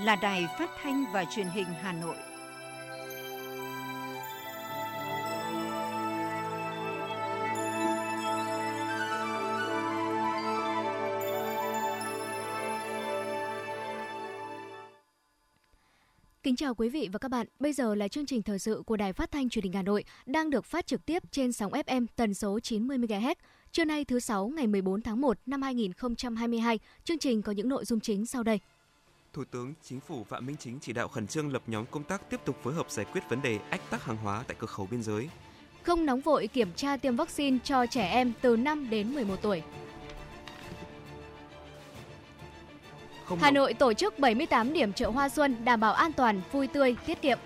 là Đài Phát thanh và Truyền hình Hà Nội. Kính chào quý vị và các bạn. Bây giờ là chương trình thời sự của Đài Phát thanh Truyền hình Hà Nội đang được phát trực tiếp trên sóng FM tần số 90 MHz. Trưa nay thứ sáu ngày 14 tháng 1 năm 2022, chương trình có những nội dung chính sau đây. Thủ tướng Chính phủ Phạm Minh Chính chỉ đạo khẩn trương lập nhóm công tác tiếp tục phối hợp giải quyết vấn đề ách tắc hàng hóa tại cửa khẩu biên giới. Không nóng vội kiểm tra tiêm vaccine cho trẻ em từ 5 đến 11 tuổi. Không Hà Nội tổ chức 78 điểm chợ hoa xuân đảm bảo an toàn, vui tươi, tiết kiệm.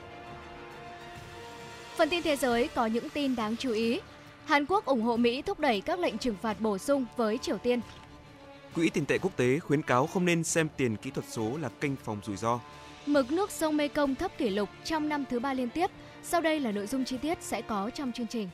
Phần tin thế giới có những tin đáng chú ý. Hàn Quốc ủng hộ Mỹ thúc đẩy các lệnh trừng phạt bổ sung với Triều Tiên. Quỹ tiền tệ quốc tế khuyến cáo không nên xem tiền kỹ thuật số là kênh phòng rủi ro. Mực nước sông Mekong thấp kỷ lục trong năm thứ ba liên tiếp. Sau đây là nội dung chi tiết sẽ có trong chương trình.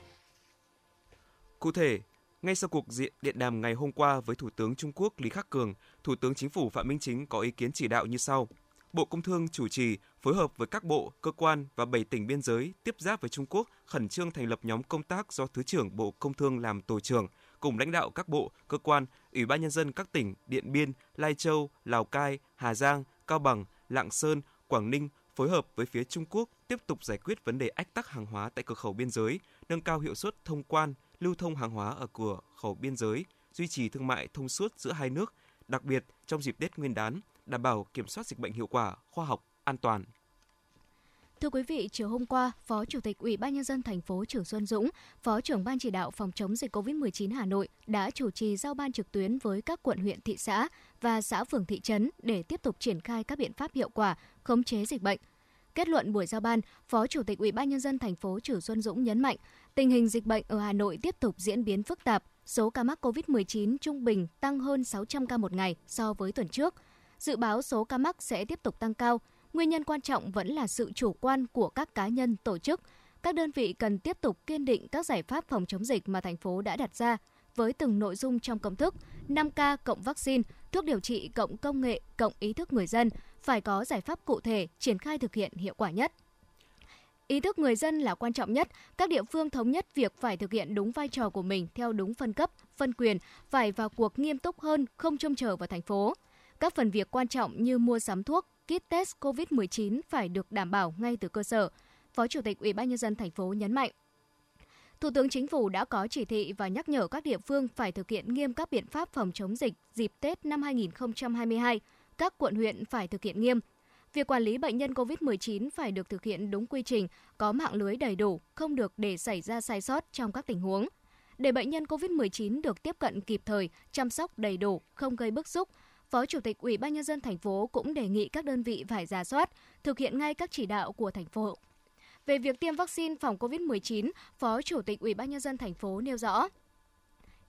Cụ thể, ngay sau cuộc diện điện đàm ngày hôm qua với Thủ tướng Trung Quốc Lý Khắc Cường, Thủ tướng Chính phủ Phạm Minh Chính có ý kiến chỉ đạo như sau. Bộ Công Thương chủ trì phối hợp với các bộ, cơ quan và 7 tỉnh biên giới tiếp giáp với Trung Quốc khẩn trương thành lập nhóm công tác do Thứ trưởng Bộ Công Thương làm tổ trưởng, cùng lãnh đạo các bộ, cơ quan, Ủy ban nhân dân các tỉnh Điện Biên, Lai Châu, Lào Cai, Hà Giang, Cao Bằng, Lạng Sơn, Quảng Ninh phối hợp với phía Trung Quốc tiếp tục giải quyết vấn đề ách tắc hàng hóa tại cửa khẩu biên giới, nâng cao hiệu suất thông quan, lưu thông hàng hóa ở cửa khẩu biên giới, duy trì thương mại thông suốt giữa hai nước, đặc biệt trong dịp Tết Nguyên đán, đảm bảo kiểm soát dịch bệnh hiệu quả, khoa học, an toàn. Thưa quý vị, chiều hôm qua, Phó Chủ tịch Ủy ban nhân dân thành phố Trử Xuân Dũng, Phó trưởng ban chỉ đạo phòng chống dịch COVID-19 Hà Nội đã chủ trì giao ban trực tuyến với các quận huyện thị xã và xã phường thị trấn để tiếp tục triển khai các biện pháp hiệu quả khống chế dịch bệnh. Kết luận buổi giao ban, Phó Chủ tịch Ủy ban nhân dân thành phố Trử Xuân Dũng nhấn mạnh, tình hình dịch bệnh ở Hà Nội tiếp tục diễn biến phức tạp, số ca mắc COVID-19 trung bình tăng hơn 600 ca một ngày so với tuần trước. Dự báo số ca mắc sẽ tiếp tục tăng cao, Nguyên nhân quan trọng vẫn là sự chủ quan của các cá nhân, tổ chức. Các đơn vị cần tiếp tục kiên định các giải pháp phòng chống dịch mà thành phố đã đặt ra với từng nội dung trong công thức 5K cộng vaccine, thuốc điều trị cộng công nghệ cộng ý thức người dân phải có giải pháp cụ thể triển khai thực hiện hiệu quả nhất. Ý thức người dân là quan trọng nhất, các địa phương thống nhất việc phải thực hiện đúng vai trò của mình theo đúng phân cấp, phân quyền, phải vào cuộc nghiêm túc hơn, không trông chờ vào thành phố. Các phần việc quan trọng như mua sắm thuốc, kit test COVID-19 phải được đảm bảo ngay từ cơ sở. Phó Chủ tịch Ủy ban nhân dân thành phố nhấn mạnh. Thủ tướng Chính phủ đã có chỉ thị và nhắc nhở các địa phương phải thực hiện nghiêm các biện pháp phòng chống dịch dịp Tết năm 2022. Các quận huyện phải thực hiện nghiêm. Việc quản lý bệnh nhân COVID-19 phải được thực hiện đúng quy trình, có mạng lưới đầy đủ, không được để xảy ra sai sót trong các tình huống. Để bệnh nhân COVID-19 được tiếp cận kịp thời, chăm sóc đầy đủ, không gây bức xúc, Phó Chủ tịch Ủy ban nhân dân thành phố cũng đề nghị các đơn vị phải giả soát, thực hiện ngay các chỉ đạo của thành phố. Về việc tiêm vaccine phòng COVID-19, Phó Chủ tịch Ủy ban nhân dân thành phố nêu rõ: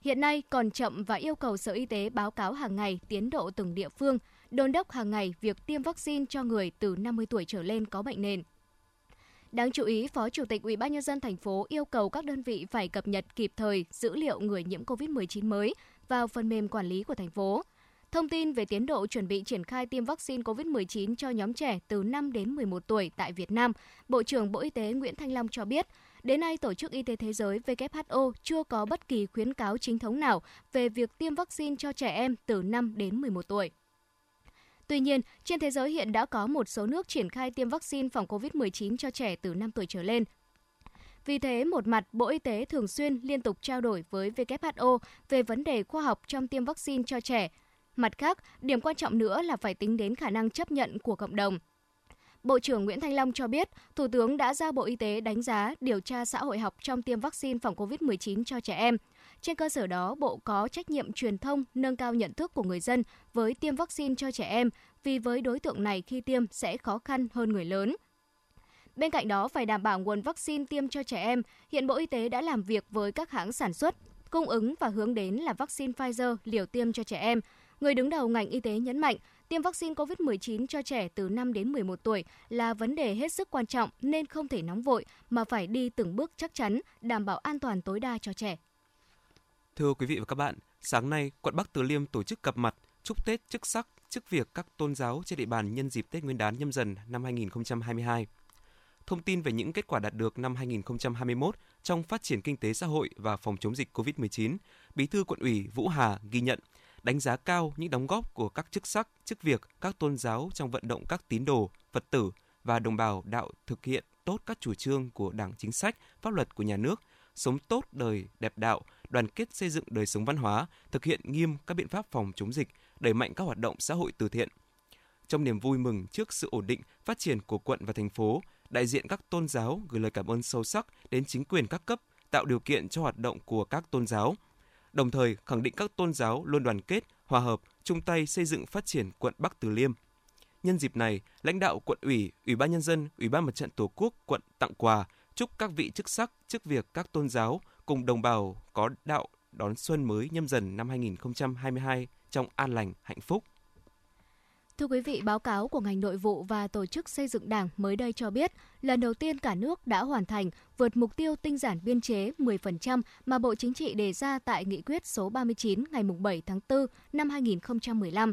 Hiện nay còn chậm và yêu cầu Sở Y tế báo cáo hàng ngày tiến độ từng địa phương, đôn đốc hàng ngày việc tiêm vaccine cho người từ 50 tuổi trở lên có bệnh nền. Đáng chú ý, Phó Chủ tịch Ủy ban nhân dân thành phố yêu cầu các đơn vị phải cập nhật kịp thời dữ liệu người nhiễm COVID-19 mới vào phần mềm quản lý của thành phố. Thông tin về tiến độ chuẩn bị triển khai tiêm vaccine COVID-19 cho nhóm trẻ từ 5 đến 11 tuổi tại Việt Nam, Bộ trưởng Bộ Y tế Nguyễn Thanh Long cho biết, đến nay Tổ chức Y tế Thế giới WHO chưa có bất kỳ khuyến cáo chính thống nào về việc tiêm vaccine cho trẻ em từ 5 đến 11 tuổi. Tuy nhiên, trên thế giới hiện đã có một số nước triển khai tiêm vaccine phòng COVID-19 cho trẻ từ 5 tuổi trở lên. Vì thế, một mặt, Bộ Y tế thường xuyên liên tục trao đổi với WHO về vấn đề khoa học trong tiêm vaccine cho trẻ, Mặt khác, điểm quan trọng nữa là phải tính đến khả năng chấp nhận của cộng đồng. Bộ trưởng Nguyễn Thanh Long cho biết, Thủ tướng đã giao Bộ Y tế đánh giá điều tra xã hội học trong tiêm vaccine phòng COVID-19 cho trẻ em. Trên cơ sở đó, Bộ có trách nhiệm truyền thông, nâng cao nhận thức của người dân với tiêm vaccine cho trẻ em, vì với đối tượng này khi tiêm sẽ khó khăn hơn người lớn. Bên cạnh đó, phải đảm bảo nguồn vaccine tiêm cho trẻ em. Hiện Bộ Y tế đã làm việc với các hãng sản xuất, cung ứng và hướng đến là vaccine Pfizer liều tiêm cho trẻ em. Người đứng đầu ngành y tế nhấn mạnh, tiêm vaccine COVID-19 cho trẻ từ 5 đến 11 tuổi là vấn đề hết sức quan trọng nên không thể nóng vội mà phải đi từng bước chắc chắn, đảm bảo an toàn tối đa cho trẻ. Thưa quý vị và các bạn, sáng nay, quận Bắc Từ Liêm tổ chức gặp mặt chúc Tết chức sắc chức việc các tôn giáo trên địa bàn nhân dịp Tết Nguyên đán nhâm dần năm 2022. Thông tin về những kết quả đạt được năm 2021 trong phát triển kinh tế xã hội và phòng chống dịch COVID-19, Bí thư quận ủy Vũ Hà ghi nhận, đánh giá cao những đóng góp của các chức sắc, chức việc, các tôn giáo trong vận động các tín đồ, Phật tử và đồng bào đạo thực hiện tốt các chủ trương của Đảng chính sách, pháp luật của nhà nước, sống tốt đời đẹp đạo, đoàn kết xây dựng đời sống văn hóa, thực hiện nghiêm các biện pháp phòng chống dịch, đẩy mạnh các hoạt động xã hội từ thiện. Trong niềm vui mừng trước sự ổn định, phát triển của quận và thành phố, đại diện các tôn giáo gửi lời cảm ơn sâu sắc đến chính quyền các cấp, tạo điều kiện cho hoạt động của các tôn giáo. Đồng thời khẳng định các tôn giáo luôn đoàn kết, hòa hợp, chung tay xây dựng phát triển quận Bắc Từ Liêm. Nhân dịp này, lãnh đạo quận ủy, ủy ban nhân dân, ủy ban mặt trận tổ quốc quận tặng quà, chúc các vị chức sắc, chức việc các tôn giáo cùng đồng bào có đạo đón xuân mới nhâm dần năm 2022 trong an lành, hạnh phúc. Thưa quý vị, báo cáo của ngành nội vụ và tổ chức xây dựng đảng mới đây cho biết, lần đầu tiên cả nước đã hoàn thành vượt mục tiêu tinh giản biên chế 10% mà Bộ Chính trị đề ra tại nghị quyết số 39 ngày 7 tháng 4 năm 2015.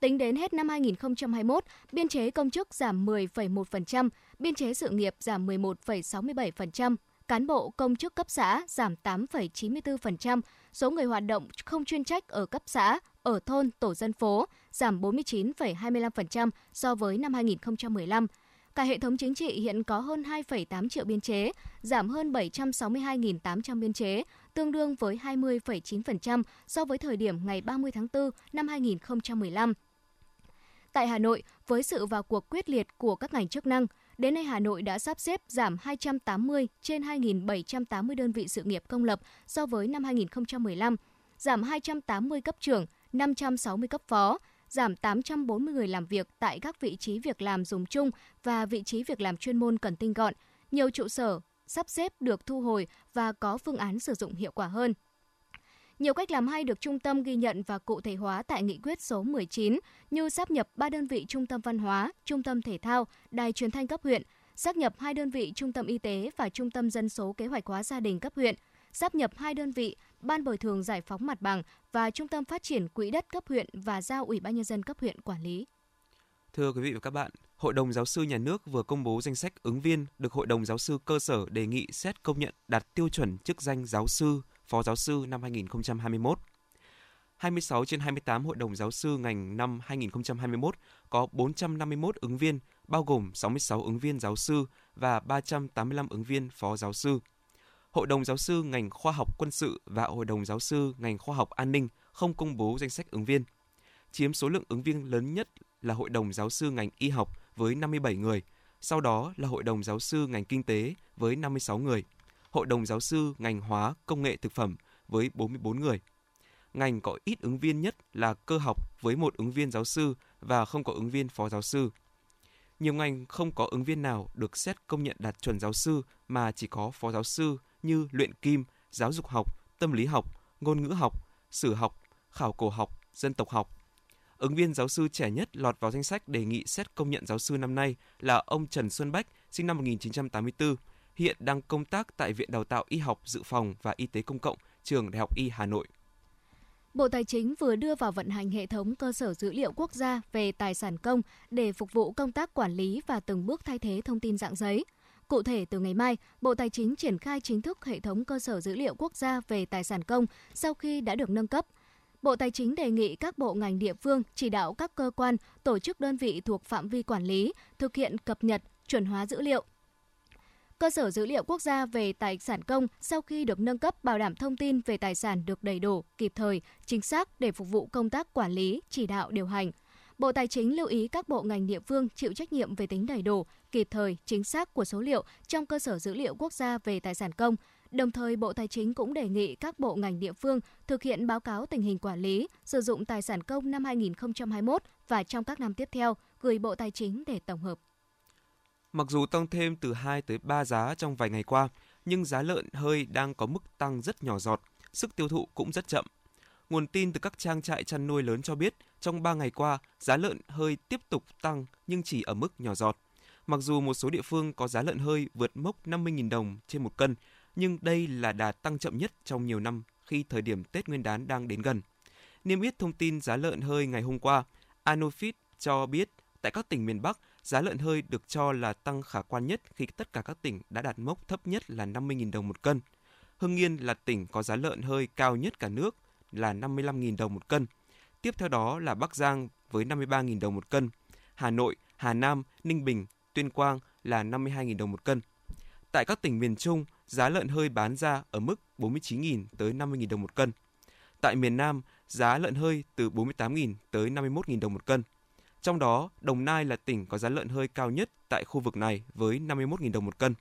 Tính đến hết năm 2021, biên chế công chức giảm 10,1%, biên chế sự nghiệp giảm 11,67%, cán bộ công chức cấp xã giảm 8,94%, số người hoạt động không chuyên trách ở cấp xã, ở thôn, tổ dân phố giảm 49,25% so với năm 2015. Cả hệ thống chính trị hiện có hơn 2,8 triệu biên chế, giảm hơn 762.800 biên chế, tương đương với 20,9% so với thời điểm ngày 30 tháng 4 năm 2015. Tại Hà Nội, với sự vào cuộc quyết liệt của các ngành chức năng, Đến nay, Hà Nội đã sắp xếp giảm 280 trên 2.780 đơn vị sự nghiệp công lập so với năm 2015, giảm 280 cấp trưởng, 560 cấp phó, giảm 840 người làm việc tại các vị trí việc làm dùng chung và vị trí việc làm chuyên môn cần tinh gọn. Nhiều trụ sở sắp xếp được thu hồi và có phương án sử dụng hiệu quả hơn. Nhiều cách làm hay được trung tâm ghi nhận và cụ thể hóa tại nghị quyết số 19 như sắp nhập 3 đơn vị trung tâm văn hóa, trung tâm thể thao, đài truyền thanh cấp huyện, sắp nhập hai đơn vị trung tâm y tế và trung tâm dân số kế hoạch hóa gia đình cấp huyện, sáp nhập hai đơn vị ban bồi thường giải phóng mặt bằng và trung tâm phát triển quỹ đất cấp huyện và giao ủy ban nhân dân cấp huyện quản lý. Thưa quý vị và các bạn, Hội đồng giáo sư nhà nước vừa công bố danh sách ứng viên được Hội đồng giáo sư cơ sở đề nghị xét công nhận đạt tiêu chuẩn chức danh giáo sư phó giáo sư năm 2021. 26 trên 28 hội đồng giáo sư ngành năm 2021 có 451 ứng viên, bao gồm 66 ứng viên giáo sư và 385 ứng viên phó giáo sư. Hội đồng giáo sư ngành khoa học quân sự và Hội đồng giáo sư ngành khoa học an ninh không công bố danh sách ứng viên. Chiếm số lượng ứng viên lớn nhất là Hội đồng giáo sư ngành y học với 57 người, sau đó là Hội đồng giáo sư ngành kinh tế với 56 người. Hội đồng giáo sư ngành hóa công nghệ thực phẩm với 44 người. Ngành có ít ứng viên nhất là cơ học với một ứng viên giáo sư và không có ứng viên phó giáo sư. Nhiều ngành không có ứng viên nào được xét công nhận đạt chuẩn giáo sư mà chỉ có phó giáo sư như luyện kim, giáo dục học, tâm lý học, ngôn ngữ học, sử học, khảo cổ học, dân tộc học. Ứng viên giáo sư trẻ nhất lọt vào danh sách đề nghị xét công nhận giáo sư năm nay là ông Trần Xuân Bách, sinh năm 1984, hiện đang công tác tại Viện Đào tạo Y học Dự phòng và Y tế Công cộng, Trường Đại học Y Hà Nội. Bộ Tài chính vừa đưa vào vận hành hệ thống cơ sở dữ liệu quốc gia về tài sản công để phục vụ công tác quản lý và từng bước thay thế thông tin dạng giấy. Cụ thể, từ ngày mai, Bộ Tài chính triển khai chính thức hệ thống cơ sở dữ liệu quốc gia về tài sản công sau khi đã được nâng cấp. Bộ Tài chính đề nghị các bộ ngành địa phương chỉ đạo các cơ quan, tổ chức đơn vị thuộc phạm vi quản lý thực hiện cập nhật, chuẩn hóa dữ liệu, Cơ sở dữ liệu quốc gia về tài sản công sau khi được nâng cấp bảo đảm thông tin về tài sản được đầy đủ, kịp thời, chính xác để phục vụ công tác quản lý, chỉ đạo điều hành. Bộ Tài chính lưu ý các bộ ngành địa phương chịu trách nhiệm về tính đầy đủ, kịp thời, chính xác của số liệu trong cơ sở dữ liệu quốc gia về tài sản công. Đồng thời, Bộ Tài chính cũng đề nghị các bộ ngành địa phương thực hiện báo cáo tình hình quản lý, sử dụng tài sản công năm 2021 và trong các năm tiếp theo, gửi Bộ Tài chính để tổng hợp. Mặc dù tăng thêm từ 2 tới 3 giá trong vài ngày qua, nhưng giá lợn hơi đang có mức tăng rất nhỏ giọt, sức tiêu thụ cũng rất chậm. Nguồn tin từ các trang trại chăn nuôi lớn cho biết, trong 3 ngày qua, giá lợn hơi tiếp tục tăng nhưng chỉ ở mức nhỏ giọt. Mặc dù một số địa phương có giá lợn hơi vượt mốc 50.000 đồng trên một cân, nhưng đây là đà tăng chậm nhất trong nhiều năm khi thời điểm Tết Nguyên đán đang đến gần. Niêm yết thông tin giá lợn hơi ngày hôm qua, Anofit cho biết tại các tỉnh miền Bắc, giá lợn hơi được cho là tăng khả quan nhất khi tất cả các tỉnh đã đạt mốc thấp nhất là 50.000 đồng một cân. Hưng Yên là tỉnh có giá lợn hơi cao nhất cả nước là 55.000 đồng một cân. Tiếp theo đó là Bắc Giang với 53.000 đồng một cân. Hà Nội, Hà Nam, Ninh Bình, Tuyên Quang là 52.000 đồng một cân. Tại các tỉnh miền Trung, giá lợn hơi bán ra ở mức 49.000 tới 50.000 đồng một cân. Tại miền Nam, giá lợn hơi từ 48.000 tới 51.000 đồng một cân. Trong đó, Đồng Nai là tỉnh có giá lợn hơi cao nhất tại khu vực này với 51.000 đồng một cân.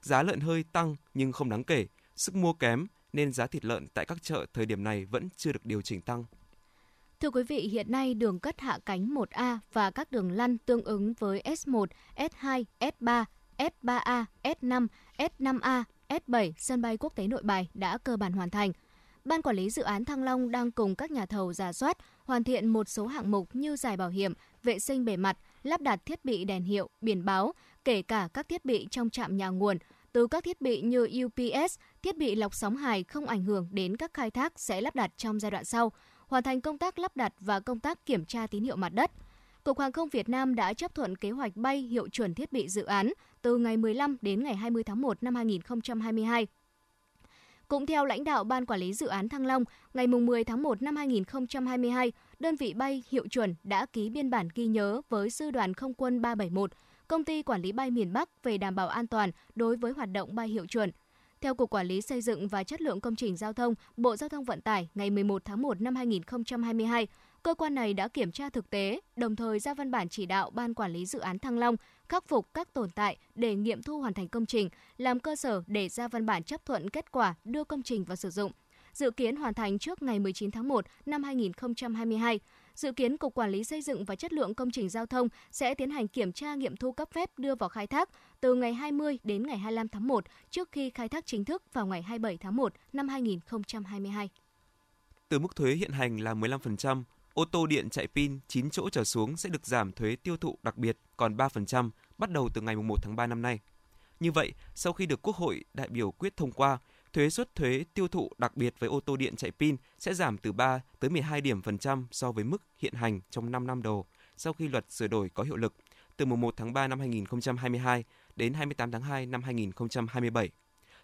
Giá lợn hơi tăng nhưng không đáng kể, sức mua kém nên giá thịt lợn tại các chợ thời điểm này vẫn chưa được điều chỉnh tăng. Thưa quý vị, hiện nay đường cất hạ cánh 1A và các đường lăn tương ứng với S1, S2, S3, S3A, S5, S5A, S7 sân bay quốc tế Nội Bài đã cơ bản hoàn thành. Ban quản lý dự án Thăng Long đang cùng các nhà thầu giả soát, hoàn thiện một số hạng mục như giải bảo hiểm, vệ sinh bề mặt, lắp đặt thiết bị đèn hiệu, biển báo, kể cả các thiết bị trong trạm nhà nguồn, từ các thiết bị như UPS, thiết bị lọc sóng hài không ảnh hưởng đến các khai thác sẽ lắp đặt trong giai đoạn sau, hoàn thành công tác lắp đặt và công tác kiểm tra tín hiệu mặt đất. Cục Hàng không Việt Nam đã chấp thuận kế hoạch bay hiệu chuẩn thiết bị dự án từ ngày 15 đến ngày 20 tháng 1 năm 2022. Cũng theo lãnh đạo Ban Quản lý Dự án Thăng Long, ngày 10 tháng 1 năm 2022, đơn vị bay hiệu chuẩn đã ký biên bản ghi nhớ với Sư đoàn Không quân 371, Công ty Quản lý bay miền Bắc về đảm bảo an toàn đối với hoạt động bay hiệu chuẩn. Theo Cục Quản lý Xây dựng và Chất lượng Công trình Giao thông, Bộ Giao thông Vận tải ngày 11 tháng 1 năm 2022, cơ quan này đã kiểm tra thực tế, đồng thời ra văn bản chỉ đạo Ban Quản lý Dự án Thăng Long khắc phục các tồn tại để nghiệm thu hoàn thành công trình, làm cơ sở để ra văn bản chấp thuận kết quả đưa công trình vào sử dụng. Dự kiến hoàn thành trước ngày 19 tháng 1 năm 2022. Dự kiến Cục Quản lý Xây dựng và Chất lượng Công trình Giao thông sẽ tiến hành kiểm tra nghiệm thu cấp phép đưa vào khai thác từ ngày 20 đến ngày 25 tháng 1 trước khi khai thác chính thức vào ngày 27 tháng 1 năm 2022. Từ mức thuế hiện hành là 15%, ô tô điện chạy pin 9 chỗ trở xuống sẽ được giảm thuế tiêu thụ đặc biệt còn 3% bắt đầu từ ngày 1 tháng 3 năm nay. Như vậy, sau khi được Quốc hội đại biểu quyết thông qua, thuế suất thuế tiêu thụ đặc biệt với ô tô điện chạy pin sẽ giảm từ 3 tới 12 điểm phần trăm so với mức hiện hành trong 5 năm đầu sau khi luật sửa đổi có hiệu lực từ mùng 1 tháng 3 năm 2022 đến 28 tháng 2 năm 2027.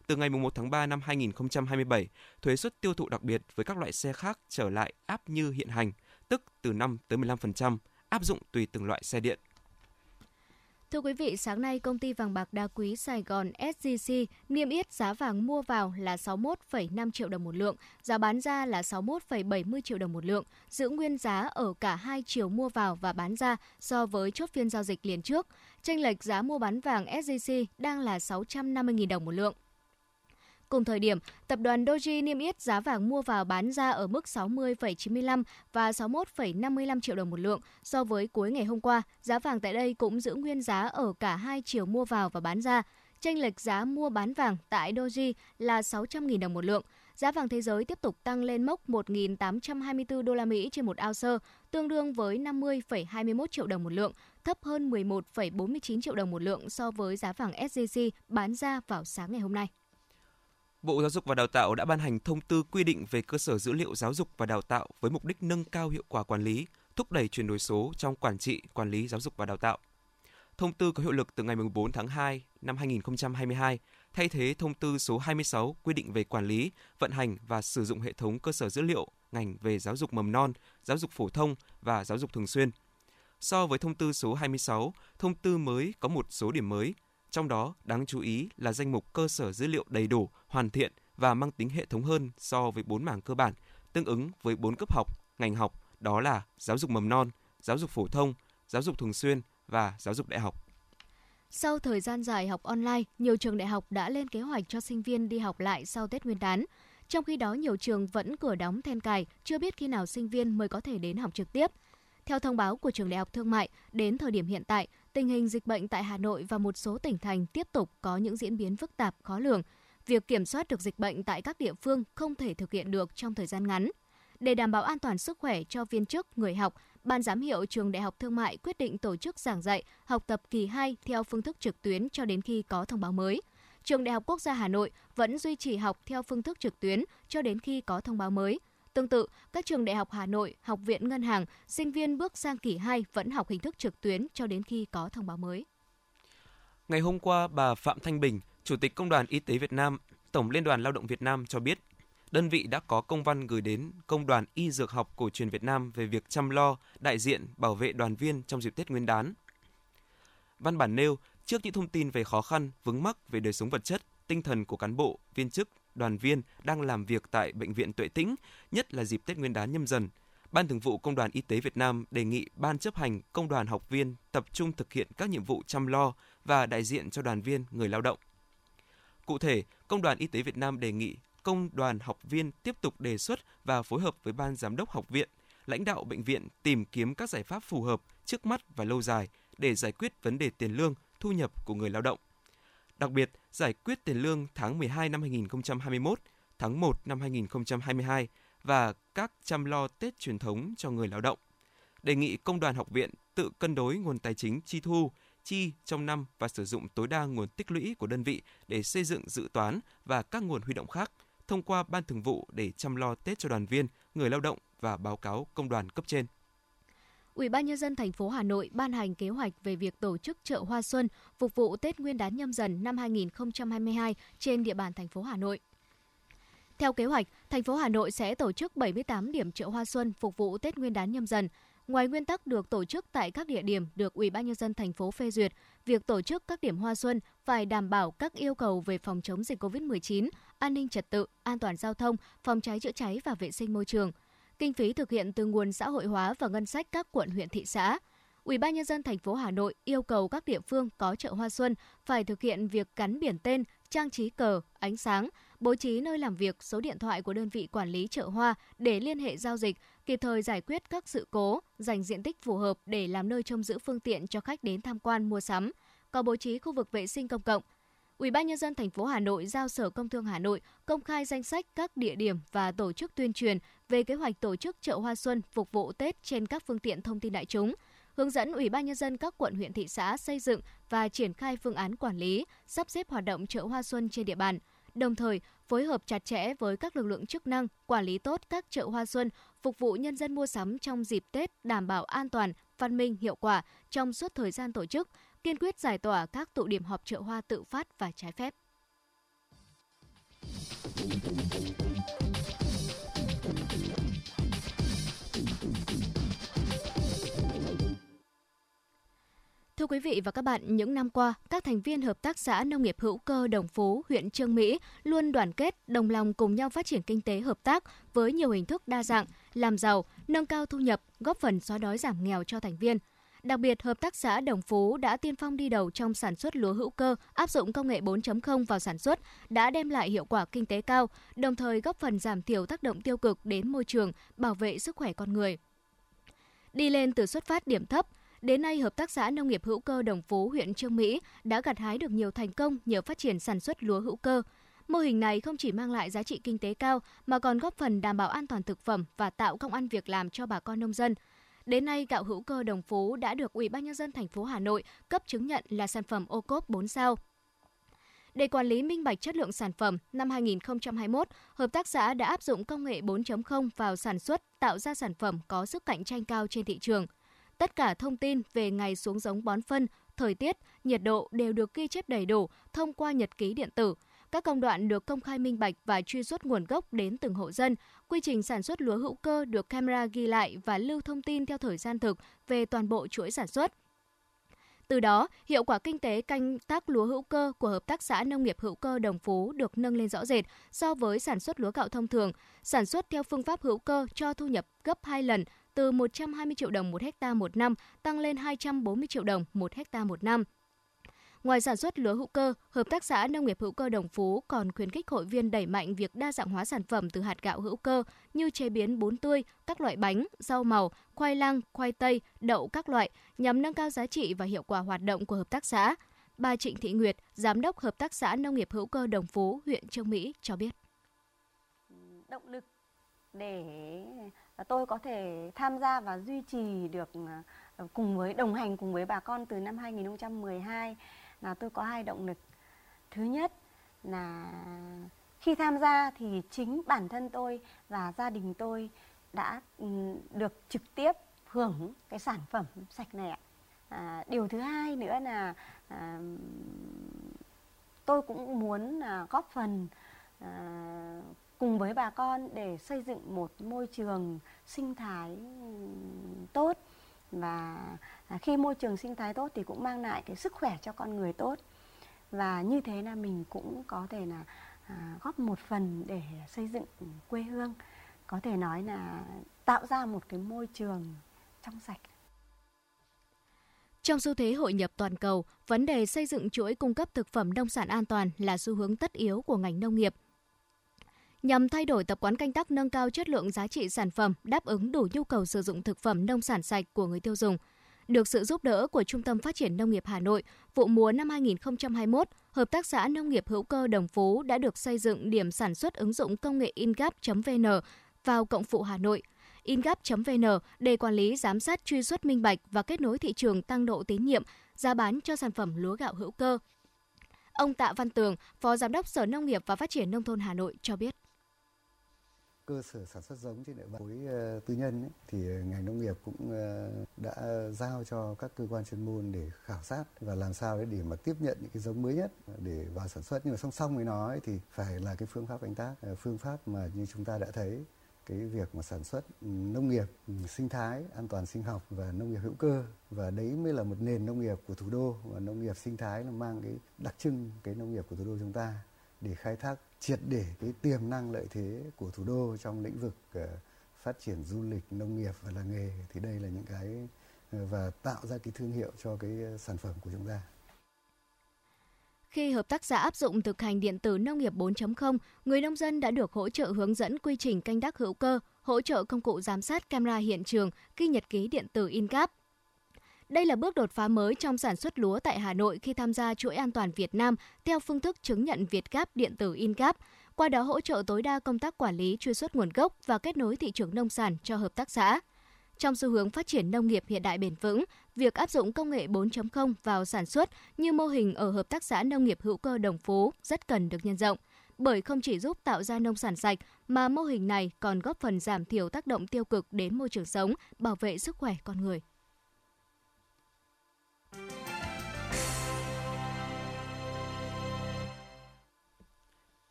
Từ ngày mùng 1 tháng 3 năm 2027, thuế suất tiêu thụ đặc biệt với các loại xe khác trở lại áp như hiện hành, tức từ 5 tới 15%, áp dụng tùy từng loại xe điện. Thưa quý vị, sáng nay công ty vàng bạc đá quý Sài Gòn SJC niêm yết giá vàng mua vào là 61,5 triệu đồng một lượng, giá bán ra là 61,70 triệu đồng một lượng, giữ nguyên giá ở cả hai chiều mua vào và bán ra so với chốt phiên giao dịch liền trước. chênh lệch giá mua bán vàng SJC đang là 650.000 đồng một lượng. Cùng thời điểm, tập đoàn Doji niêm yết giá vàng mua vào bán ra ở mức 60,95 và 61,55 triệu đồng một lượng. So với cuối ngày hôm qua, giá vàng tại đây cũng giữ nguyên giá ở cả hai chiều mua vào và bán ra. Tranh lệch giá mua bán vàng tại Doji là 600.000 đồng một lượng. Giá vàng thế giới tiếp tục tăng lên mốc 1.824 đô la Mỹ trên một ounce, tương đương với 50,21 triệu đồng một lượng, thấp hơn 11,49 triệu đồng một lượng so với giá vàng SJC bán ra vào sáng ngày hôm nay. Bộ Giáo dục và Đào tạo đã ban hành thông tư quy định về cơ sở dữ liệu giáo dục và đào tạo với mục đích nâng cao hiệu quả quản lý, thúc đẩy chuyển đổi số trong quản trị, quản lý giáo dục và đào tạo. Thông tư có hiệu lực từ ngày 14 tháng 2 năm 2022, thay thế thông tư số 26 quy định về quản lý, vận hành và sử dụng hệ thống cơ sở dữ liệu ngành về giáo dục mầm non, giáo dục phổ thông và giáo dục thường xuyên. So với thông tư số 26, thông tư mới có một số điểm mới – trong đó, đáng chú ý là danh mục cơ sở dữ liệu đầy đủ, hoàn thiện và mang tính hệ thống hơn so với bốn mảng cơ bản, tương ứng với bốn cấp học, ngành học, đó là giáo dục mầm non, giáo dục phổ thông, giáo dục thường xuyên và giáo dục đại học. Sau thời gian dài học online, nhiều trường đại học đã lên kế hoạch cho sinh viên đi học lại sau Tết Nguyên đán. Trong khi đó, nhiều trường vẫn cửa đóng then cài, chưa biết khi nào sinh viên mới có thể đến học trực tiếp. Theo thông báo của trường Đại học Thương mại, đến thời điểm hiện tại, tình hình dịch bệnh tại Hà Nội và một số tỉnh thành tiếp tục có những diễn biến phức tạp khó lường. Việc kiểm soát được dịch bệnh tại các địa phương không thể thực hiện được trong thời gian ngắn. Để đảm bảo an toàn sức khỏe cho viên chức, người học, Ban giám hiệu Trường Đại học Thương mại quyết định tổ chức giảng dạy, học tập kỳ 2 theo phương thức trực tuyến cho đến khi có thông báo mới. Trường Đại học Quốc gia Hà Nội vẫn duy trì học theo phương thức trực tuyến cho đến khi có thông báo mới. Tương tự, các trường đại học Hà Nội, Học viện Ngân hàng, sinh viên bước sang kỳ 2 vẫn học hình thức trực tuyến cho đến khi có thông báo mới. Ngày hôm qua, bà Phạm Thanh Bình, Chủ tịch Công đoàn Y tế Việt Nam, Tổng Liên đoàn Lao động Việt Nam cho biết, đơn vị đã có công văn gửi đến Công đoàn Y Dược học Cổ truyền Việt Nam về việc chăm lo, đại diện, bảo vệ đoàn viên trong dịp Tết Nguyên đán. Văn bản nêu, trước những thông tin về khó khăn, vướng mắc về đời sống vật chất, tinh thần của cán bộ, viên chức, đoàn viên đang làm việc tại Bệnh viện Tuệ Tĩnh, nhất là dịp Tết Nguyên đán nhâm dần. Ban Thường vụ Công đoàn Y tế Việt Nam đề nghị Ban chấp hành Công đoàn học viên tập trung thực hiện các nhiệm vụ chăm lo và đại diện cho đoàn viên người lao động. Cụ thể, Công đoàn Y tế Việt Nam đề nghị công đoàn học viên tiếp tục đề xuất và phối hợp với ban giám đốc học viện, lãnh đạo bệnh viện tìm kiếm các giải pháp phù hợp trước mắt và lâu dài để giải quyết vấn đề tiền lương, thu nhập của người lao động. Đặc biệt, giải quyết tiền lương tháng 12 năm 2021, tháng 1 năm 2022 và các chăm lo Tết truyền thống cho người lao động. Đề nghị công đoàn học viện tự cân đối nguồn tài chính chi thu, chi trong năm và sử dụng tối đa nguồn tích lũy của đơn vị để xây dựng dự toán và các nguồn huy động khác thông qua ban thường vụ để chăm lo Tết cho đoàn viên, người lao động và báo cáo công đoàn cấp trên. Ủy ban nhân dân thành phố Hà Nội ban hành kế hoạch về việc tổ chức chợ hoa xuân phục vụ Tết Nguyên đán nhâm dần năm 2022 trên địa bàn thành phố Hà Nội. Theo kế hoạch, thành phố Hà Nội sẽ tổ chức 78 điểm chợ hoa xuân phục vụ Tết Nguyên đán nhâm dần. Ngoài nguyên tắc được tổ chức tại các địa điểm được Ủy ban nhân dân thành phố phê duyệt, việc tổ chức các điểm hoa xuân phải đảm bảo các yêu cầu về phòng chống dịch COVID-19, an ninh trật tự, an toàn giao thông, phòng cháy chữa cháy và vệ sinh môi trường. Kinh phí thực hiện từ nguồn xã hội hóa và ngân sách các quận huyện thị xã. Ủy ban nhân dân thành phố Hà Nội yêu cầu các địa phương có chợ hoa xuân phải thực hiện việc gắn biển tên, trang trí cờ, ánh sáng, bố trí nơi làm việc, số điện thoại của đơn vị quản lý chợ hoa để liên hệ giao dịch, kịp thời giải quyết các sự cố, dành diện tích phù hợp để làm nơi trông giữ phương tiện cho khách đến tham quan mua sắm, có bố trí khu vực vệ sinh công cộng. Ủy ban nhân dân thành phố Hà Nội giao Sở Công Thương Hà Nội công khai danh sách các địa điểm và tổ chức tuyên truyền về kế hoạch tổ chức chợ hoa xuân phục vụ Tết trên các phương tiện thông tin đại chúng hướng dẫn Ủy ban nhân dân các quận huyện thị xã xây dựng và triển khai phương án quản lý, sắp xếp hoạt động chợ hoa xuân trên địa bàn. Đồng thời, phối hợp chặt chẽ với các lực lượng chức năng quản lý tốt các chợ hoa xuân, phục vụ nhân dân mua sắm trong dịp Tết đảm bảo an toàn, văn minh, hiệu quả trong suốt thời gian tổ chức, kiên quyết giải tỏa các tụ điểm họp chợ hoa tự phát và trái phép. Thưa quý vị và các bạn, những năm qua, các thành viên Hợp tác xã Nông nghiệp hữu cơ Đồng Phú, huyện Trương Mỹ luôn đoàn kết, đồng lòng cùng nhau phát triển kinh tế hợp tác với nhiều hình thức đa dạng, làm giàu, nâng cao thu nhập, góp phần xóa đói giảm nghèo cho thành viên. Đặc biệt, Hợp tác xã Đồng Phú đã tiên phong đi đầu trong sản xuất lúa hữu cơ, áp dụng công nghệ 4.0 vào sản xuất, đã đem lại hiệu quả kinh tế cao, đồng thời góp phần giảm thiểu tác động tiêu cực đến môi trường, bảo vệ sức khỏe con người. Đi lên từ xuất phát điểm thấp, Đến nay, Hợp tác xã Nông nghiệp hữu cơ Đồng Phú, huyện Trương Mỹ đã gặt hái được nhiều thành công nhờ phát triển sản xuất lúa hữu cơ. Mô hình này không chỉ mang lại giá trị kinh tế cao mà còn góp phần đảm bảo an toàn thực phẩm và tạo công ăn việc làm cho bà con nông dân. Đến nay, gạo hữu cơ Đồng Phú đã được Ủy ban nhân dân thành phố Hà Nội cấp chứng nhận là sản phẩm ô cốp 4 sao. Để quản lý minh bạch chất lượng sản phẩm, năm 2021, hợp tác xã đã áp dụng công nghệ 4.0 vào sản xuất, tạo ra sản phẩm có sức cạnh tranh cao trên thị trường. Tất cả thông tin về ngày xuống giống bón phân, thời tiết, nhiệt độ đều được ghi chép đầy đủ thông qua nhật ký điện tử. Các công đoạn được công khai minh bạch và truy xuất nguồn gốc đến từng hộ dân. Quy trình sản xuất lúa hữu cơ được camera ghi lại và lưu thông tin theo thời gian thực về toàn bộ chuỗi sản xuất. Từ đó, hiệu quả kinh tế canh tác lúa hữu cơ của Hợp tác xã Nông nghiệp hữu cơ Đồng Phú được nâng lên rõ rệt so với sản xuất lúa gạo thông thường. Sản xuất theo phương pháp hữu cơ cho thu nhập gấp 2 lần từ 120 triệu đồng một hecta một năm tăng lên 240 triệu đồng một hecta một năm. Ngoài sản xuất lúa hữu cơ, Hợp tác xã Nông nghiệp hữu cơ Đồng Phú còn khuyến khích hội viên đẩy mạnh việc đa dạng hóa sản phẩm từ hạt gạo hữu cơ như chế biến bún tươi, các loại bánh, rau màu, khoai lang, khoai tây, đậu các loại nhằm nâng cao giá trị và hiệu quả hoạt động của hợp tác xã. Bà Trịnh Thị Nguyệt, Giám đốc Hợp tác xã Nông nghiệp hữu cơ Đồng Phú, huyện Trương Mỹ cho biết. Động lực để tôi có thể tham gia và duy trì được à, ờ, cùng với đồng hành cùng với bà con từ năm 2012 là tôi có hai động lực. Thứ nhất là khi tham gia thì chính bản thân tôi và gia đình tôi đã ừ, được trực tiếp hưởng cái sản phẩm sạch này ạ. À, điều thứ hai nữa là à, tôi cũng muốn à, góp phần à, cùng với bà con để xây dựng một môi trường sinh thái tốt. Và à, khi môi trường sinh thái tốt thì cũng mang lại cái sức khỏe cho con người tốt. Và như thế là mình cũng có thể là à, góp một phần để xây dựng quê hương có thể nói là tạo ra một cái môi trường trong sạch. Trong xu thế hội nhập toàn cầu, vấn đề xây dựng chuỗi cung cấp thực phẩm nông sản an toàn là xu hướng tất yếu của ngành nông nghiệp. Nhằm thay đổi tập quán canh tác nâng cao chất lượng giá trị sản phẩm, đáp ứng đủ nhu cầu sử dụng thực phẩm nông sản sạch của người tiêu dùng, được sự giúp đỡ của Trung tâm Phát triển Nông nghiệp Hà Nội, vụ mùa năm 2021, Hợp tác xã Nông nghiệp hữu cơ Đồng Phú đã được xây dựng điểm sản xuất ứng dụng công nghệ ingap.vn vào cộng phụ Hà Nội – ingap.vn để quản lý, giám sát, truy xuất minh bạch và kết nối thị trường tăng độ tín nhiệm, giá bán cho sản phẩm lúa gạo hữu cơ. Ông Tạ Văn Tường, Phó Giám đốc Sở Nông nghiệp và Phát triển Nông thôn Hà Nội cho biết cơ sở sản xuất giống trên địa bàn khối ờ, tư nhân ấy, thì ờ, ngành nông nghiệp cũng ờ, đã giao cho các cơ quan chuyên môn để khảo sát và làm sao đấy để mà tiếp nhận những cái giống mới nhất để vào sản xuất. Nhưng mà song song với nó ấy, thì phải là cái phương pháp canh tác phương pháp mà như chúng ta đã thấy cái việc mà sản xuất nông nghiệp ừ, sinh thái an toàn sinh học và nông nghiệp hữu cơ. Và đấy mới là một nền nông nghiệp của thủ đô. Và nông nghiệp sinh thái là mang cái đặc trưng cái nông nghiệp của thủ đô chúng ta để khai thác triệt để cái tiềm năng lợi thế của thủ đô trong lĩnh vực ờ, phát triển du lịch nông nghiệp và làng nghề thì đây là những cái ờ, và tạo ra cái thương hiệu cho cái ờ, sản phẩm của chúng ta. Khi hợp tác xã áp dụng thực hành điện tử nông nghiệp 4.0, người nông dân đã được hỗ trợ hướng dẫn quy trình canh tác hữu cơ, hỗ trợ công cụ giám sát camera hiện trường, ghi nhật ký điện tử in cáp, đây là bước đột phá mới trong sản xuất lúa tại Hà Nội khi tham gia chuỗi an toàn Việt Nam theo phương thức chứng nhận Việt Gáp điện tử InGap, qua đó hỗ trợ tối đa công tác quản lý truy xuất nguồn gốc và kết nối thị trường nông sản cho hợp tác xã. Trong xu hướng phát triển nông nghiệp hiện đại bền vững, việc áp dụng công nghệ 4.0 vào sản xuất như mô hình ở Hợp tác xã Nông nghiệp hữu cơ Đồng Phú rất cần được nhân rộng bởi không chỉ giúp tạo ra nông sản sạch mà mô hình này còn góp phần giảm thiểu tác động tiêu cực đến môi trường sống, bảo vệ sức khỏe con người.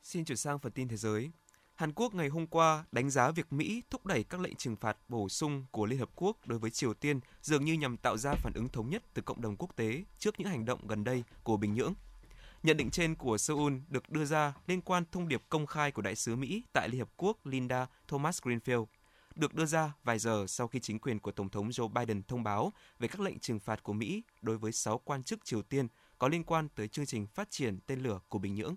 Xin chuyển sang phần tin thế giới. Hàn Quốc ngày hôm qua đánh giá việc Mỹ thúc đẩy các lệnh trừng phạt bổ sung của Liên Hợp Quốc đối với Triều Tiên dường như nhằm tạo ra phản ứng thống nhất từ cộng đồng quốc tế trước những hành động gần đây của Bình Nhưỡng. Nhận định trên của Seoul được đưa ra liên quan thông điệp công khai của đại sứ Mỹ tại Liên Hợp Quốc Linda Thomas Greenfield, được đưa ra vài giờ sau khi chính quyền của Tổng thống Joe Biden thông báo về các lệnh trừng phạt của Mỹ đối với 6 quan chức Triều Tiên có liên quan tới chương trình phát triển tên lửa của Bình Nhưỡng.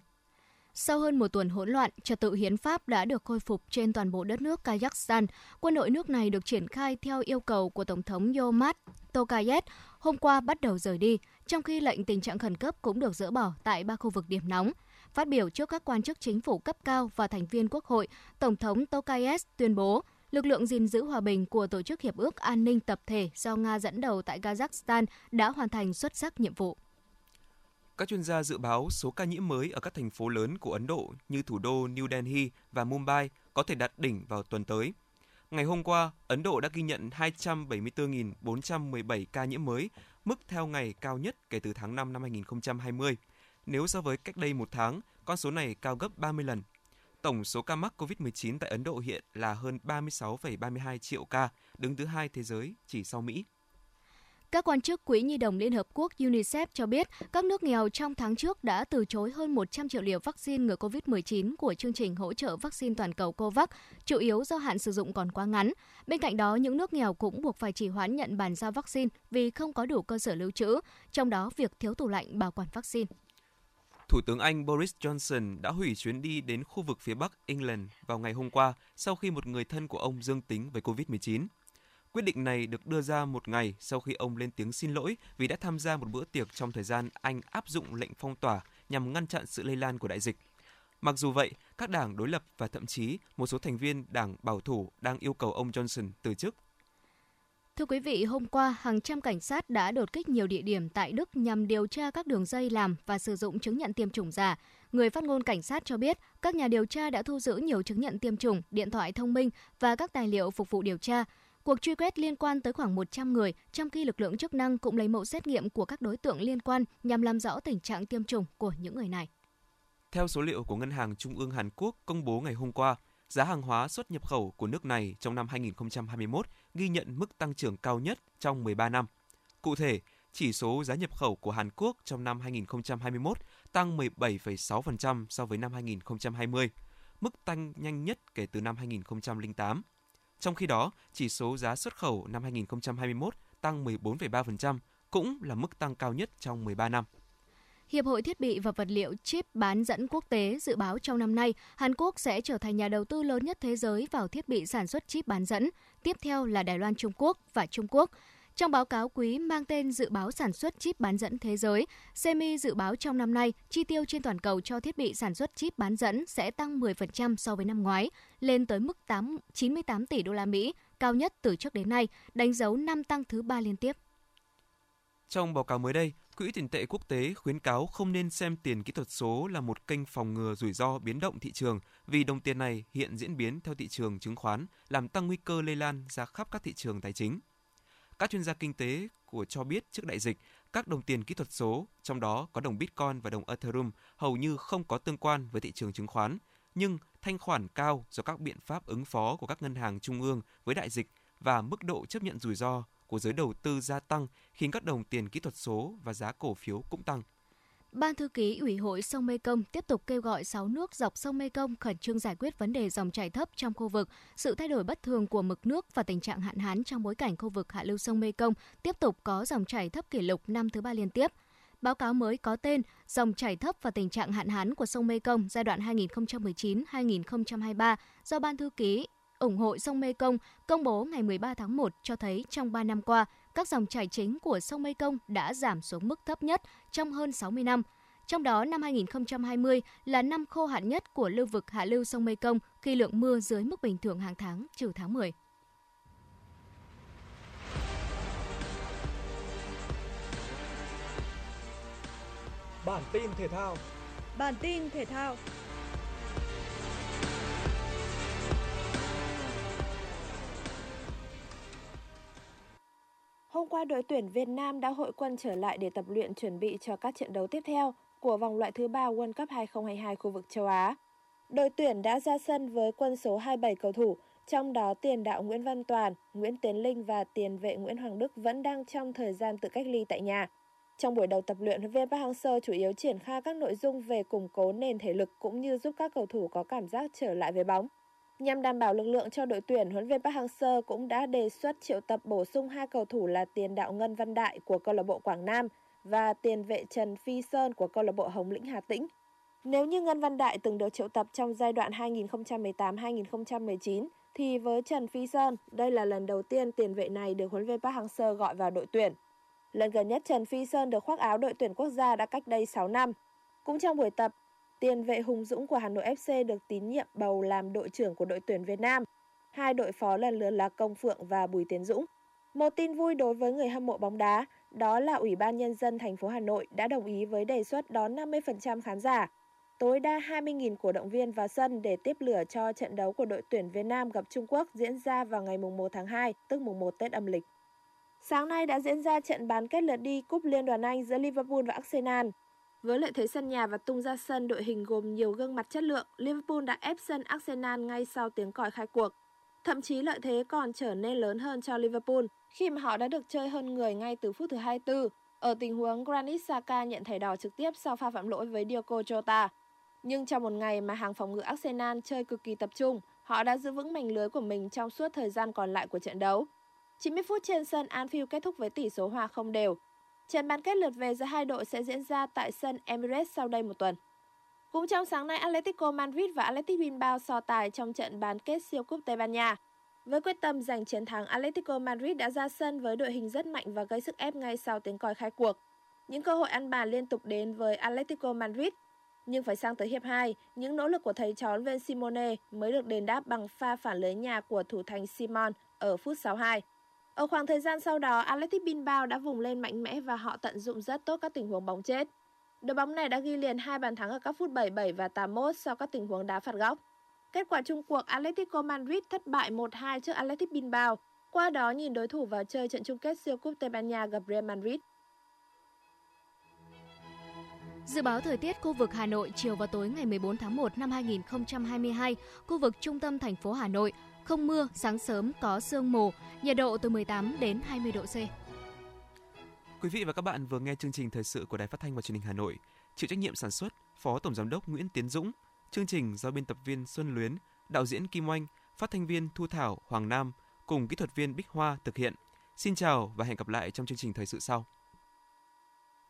Sau hơn một tuần hỗn loạn, trật tự hiến pháp đã được khôi phục trên toàn bộ đất nước Kazakhstan. Quân đội nước này được triển khai theo yêu cầu của Tổng thống Yomat Tokayev hôm qua bắt đầu rời đi, trong khi lệnh tình trạng khẩn cấp cũng được dỡ bỏ tại ba khu vực điểm nóng. Phát biểu trước các quan chức chính phủ cấp cao và thành viên quốc hội, Tổng thống Tokayev tuyên bố lực lượng gìn giữ hòa bình của Tổ chức Hiệp ước An ninh Tập thể do Nga dẫn đầu tại Kazakhstan đã hoàn thành xuất sắc nhiệm vụ. Các chuyên gia dự báo số ca nhiễm mới ở các thành phố lớn của Ấn Độ như thủ đô New Delhi và Mumbai có thể đạt đỉnh vào tuần tới. Ngày hôm qua, Ấn Độ đã ghi nhận 274.417 ca nhiễm mới, mức theo ngày cao nhất kể từ tháng 5 năm 2020. Nếu so với cách đây một tháng, con số này cao gấp 30 lần. Tổng số ca mắc COVID-19 tại Ấn Độ hiện là hơn 36,32 triệu ca, đứng thứ hai thế giới chỉ sau Mỹ. Các quan chức Quỹ Nhi đồng Liên Hợp Quốc UNICEF cho biết các nước nghèo trong tháng trước đã từ chối hơn 100 triệu liều vaccine ngừa COVID-19 của chương trình hỗ trợ vaccine toàn cầu COVAX, chủ yếu do hạn sử dụng còn quá ngắn. Bên cạnh đó, những nước nghèo cũng buộc phải trì hoãn nhận bàn giao vaccine vì không có đủ cơ sở lưu trữ, trong đó việc thiếu tủ lạnh bảo quản vaccine. Thủ tướng Anh Boris Johnson đã hủy chuyến đi đến khu vực phía Bắc England vào ngày hôm qua sau khi một người thân của ông dương tính với COVID-19. Quyết định này được đưa ra một ngày sau khi ông lên tiếng xin lỗi vì đã tham gia một bữa tiệc trong thời gian Anh áp dụng lệnh phong tỏa nhằm ngăn chặn sự lây lan của đại dịch. Mặc dù vậy, các đảng đối lập và thậm chí một số thành viên đảng bảo thủ đang yêu cầu ông Johnson từ chức Thưa quý vị, hôm qua, hàng trăm cảnh sát đã đột kích nhiều địa điểm tại Đức nhằm điều tra các đường dây làm và sử dụng chứng nhận tiêm chủng giả. Người phát ngôn cảnh sát cho biết, các nhà điều tra đã thu giữ nhiều chứng nhận tiêm chủng, điện thoại thông minh và các tài liệu phục vụ điều tra. Cuộc truy quét liên quan tới khoảng 100 người, trong khi lực lượng chức năng cũng lấy mẫu xét nghiệm của các đối tượng liên quan nhằm làm rõ tình trạng tiêm chủng của những người này. Theo số liệu của Ngân hàng Trung ương Hàn Quốc công bố ngày hôm qua, giá hàng hóa xuất nhập khẩu của nước này trong năm 2021 ghi nhận mức tăng trưởng cao nhất trong 13 năm. Cụ thể, chỉ số giá nhập khẩu của Hàn Quốc trong năm 2021 tăng 17,6% so với năm 2020, mức tăng nhanh nhất kể từ năm 2008. Trong khi đó, chỉ số giá xuất khẩu năm 2021 tăng 14,3%, cũng là mức tăng cao nhất trong 13 năm. Hiệp hội Thiết bị và Vật liệu chip bán dẫn quốc tế dự báo trong năm nay, Hàn Quốc sẽ trở thành nhà đầu tư lớn nhất thế giới vào thiết bị sản xuất chip bán dẫn. Tiếp theo là Đài Loan Trung Quốc và Trung Quốc. Trong báo cáo quý mang tên Dự báo sản xuất chip bán dẫn thế giới, SEMI dự báo trong năm nay, chi tiêu trên toàn cầu cho thiết bị sản xuất chip bán dẫn sẽ tăng 10% so với năm ngoái, lên tới mức 8, 98 tỷ đô la Mỹ, cao nhất từ trước đến nay, đánh dấu năm tăng thứ ba liên tiếp. Trong báo cáo mới đây, Quỹ tiền tệ quốc tế khuyến cáo không nên xem tiền kỹ thuật số là một kênh phòng ngừa rủi ro biến động thị trường vì đồng tiền này hiện diễn biến theo thị trường chứng khoán, làm tăng nguy cơ lây lan ra khắp các thị trường tài chính. Các chuyên gia kinh tế của cho biết trước đại dịch, các đồng tiền kỹ thuật số, trong đó có đồng Bitcoin và đồng Ethereum, hầu như không có tương quan với thị trường chứng khoán, nhưng thanh khoản cao do các biện pháp ứng phó của các ngân hàng trung ương với đại dịch và mức độ chấp nhận rủi ro của giới đầu tư gia tăng khiến các đồng tiền kỹ thuật số và giá cổ phiếu cũng tăng. Ban thư ký Ủy hội sông Mê Công tiếp tục kêu gọi 6 nước dọc sông Mê Công khẩn trương giải quyết vấn đề dòng chảy thấp trong khu vực, sự thay đổi bất thường của mực nước và tình trạng hạn hán trong bối cảnh khu vực hạ lưu sông Mê Công tiếp tục có dòng chảy thấp kỷ lục năm thứ ba liên tiếp. Báo cáo mới có tên Dòng chảy thấp và tình trạng hạn hán của sông Mê Công giai đoạn 2019-2023 do Ban thư ký ủng hộ sông Mê công công bố ngày 13 tháng 1 cho thấy trong 3 năm qua, các dòng chảy chính của sông Mê Công đã giảm xuống mức thấp nhất trong hơn 60 năm. Trong đó, năm 2020 là năm khô hạn nhất của lưu vực hạ lưu sông Mekong khi lượng mưa dưới mức bình thường hàng tháng trừ tháng 10. Bản tin thể thao Bản tin thể thao Hôm qua đội tuyển Việt Nam đã hội quân trở lại để tập luyện chuẩn bị cho các trận đấu tiếp theo của vòng loại thứ ba World Cup 2022 khu vực châu Á. Đội tuyển đã ra sân với quân số 27 cầu thủ, trong đó tiền đạo Nguyễn Văn Toàn, Nguyễn Tiến Linh và tiền vệ Nguyễn Hoàng Đức vẫn đang trong thời gian tự cách ly tại nhà. Trong buổi đầu tập luyện, huấn viên Park Hang-seo chủ yếu triển khai các nội dung về củng cố nền thể lực cũng như giúp các cầu thủ có cảm giác trở lại với bóng. Nhằm đảm bảo lực lượng cho đội tuyển, huấn viên Park Hang-seo cũng đã đề xuất triệu tập bổ sung hai cầu thủ là tiền đạo Ngân Văn Đại của câu lạc bộ Quảng Nam và tiền vệ Trần Phi Sơn của câu lạc bộ Hồng Lĩnh Hà Tĩnh. Nếu như Ngân Văn Đại từng được triệu tập trong giai đoạn 2018-2019 thì với Trần Phi Sơn, đây là lần đầu tiên tiền vệ này được huấn viên Park Hang-seo gọi vào đội tuyển. Lần gần nhất Trần Phi Sơn được khoác áo đội tuyển quốc gia đã cách đây 6 năm. Cũng trong buổi tập, tiền vệ Hùng Dũng của Hà Nội FC được tín nhiệm bầu làm đội trưởng của đội tuyển Việt Nam. Hai đội phó lần lượt là Công Phượng và Bùi Tiến Dũng. Một tin vui đối với người hâm mộ bóng đá, đó là Ủy ban Nhân dân thành phố Hà Nội đã đồng ý với đề xuất đón 50% khán giả, tối đa 20.000 cổ động viên vào sân để tiếp lửa cho trận đấu của đội tuyển Việt Nam gặp Trung Quốc diễn ra vào ngày 1 tháng 2, tức mùng 1 Tết âm lịch. Sáng nay đã diễn ra trận bán kết lượt đi Cúp Liên đoàn Anh giữa Liverpool và Arsenal. Với lợi thế sân nhà và tung ra sân đội hình gồm nhiều gương mặt chất lượng, Liverpool đã ép sân Arsenal ngay sau tiếng còi khai cuộc. Thậm chí lợi thế còn trở nên lớn hơn cho Liverpool khi mà họ đã được chơi hơn người ngay từ phút thứ 24 ở tình huống Granit Xhaka nhận thẻ đỏ trực tiếp sau pha phạm lỗi với Diogo Jota. Nhưng trong một ngày mà hàng phòng ngự Arsenal chơi cực kỳ tập trung, họ đã giữ vững mảnh lưới của mình trong suốt thời gian còn lại của trận đấu. 90 phút trên sân Anfield kết thúc với tỷ số hòa không đều. Trận bán kết lượt về giữa hai đội sẽ diễn ra tại sân Emirates sau đây một tuần. Cũng trong sáng nay, Atletico Madrid và Athletic Bilbao so tài trong trận bán kết siêu cúp Tây Ban Nha. Với quyết tâm giành chiến thắng, Atletico Madrid đã ra sân với đội hình rất mạnh và gây sức ép ngay sau tiếng còi khai cuộc. Những cơ hội ăn bàn liên tục đến với Atletico Madrid, nhưng phải sang tới hiệp 2, những nỗ lực của thầy trò Ven Simone mới được đền đáp bằng pha phản lưới nhà của thủ thành Simon ở phút 62. Ở khoảng thời gian sau đó, Athletic Bilbao đã vùng lên mạnh mẽ và họ tận dụng rất tốt các tình huống bóng chết. Đội bóng này đã ghi liền hai bàn thắng ở các phút 77 và 81 sau các tình huống đá phạt góc. Kết quả chung cuộc Atletico Madrid thất bại 1-2 trước Athletic Bilbao. Qua đó nhìn đối thủ vào chơi trận chung kết siêu cúp Tây Ban Nha gặp Real Madrid. Dự báo thời tiết khu vực Hà Nội chiều và tối ngày 14 tháng 1 năm 2022, khu vực trung tâm thành phố Hà Nội không mưa, sáng sớm có sương mù, nhiệt độ từ 18 đến 20 độ C. Quý vị và các bạn vừa nghe chương trình thời sự của Đài Phát thanh và Truyền hình Hà Nội. Chịu trách nhiệm sản xuất Phó Tổng giám đốc Nguyễn Tiến Dũng, chương trình do biên tập viên Xuân Luyến, đạo diễn Kim Oanh, phát thanh viên Thu Thảo, Hoàng Nam cùng kỹ thuật viên Bích Hoa thực hiện. Xin chào và hẹn gặp lại trong chương trình thời sự sau.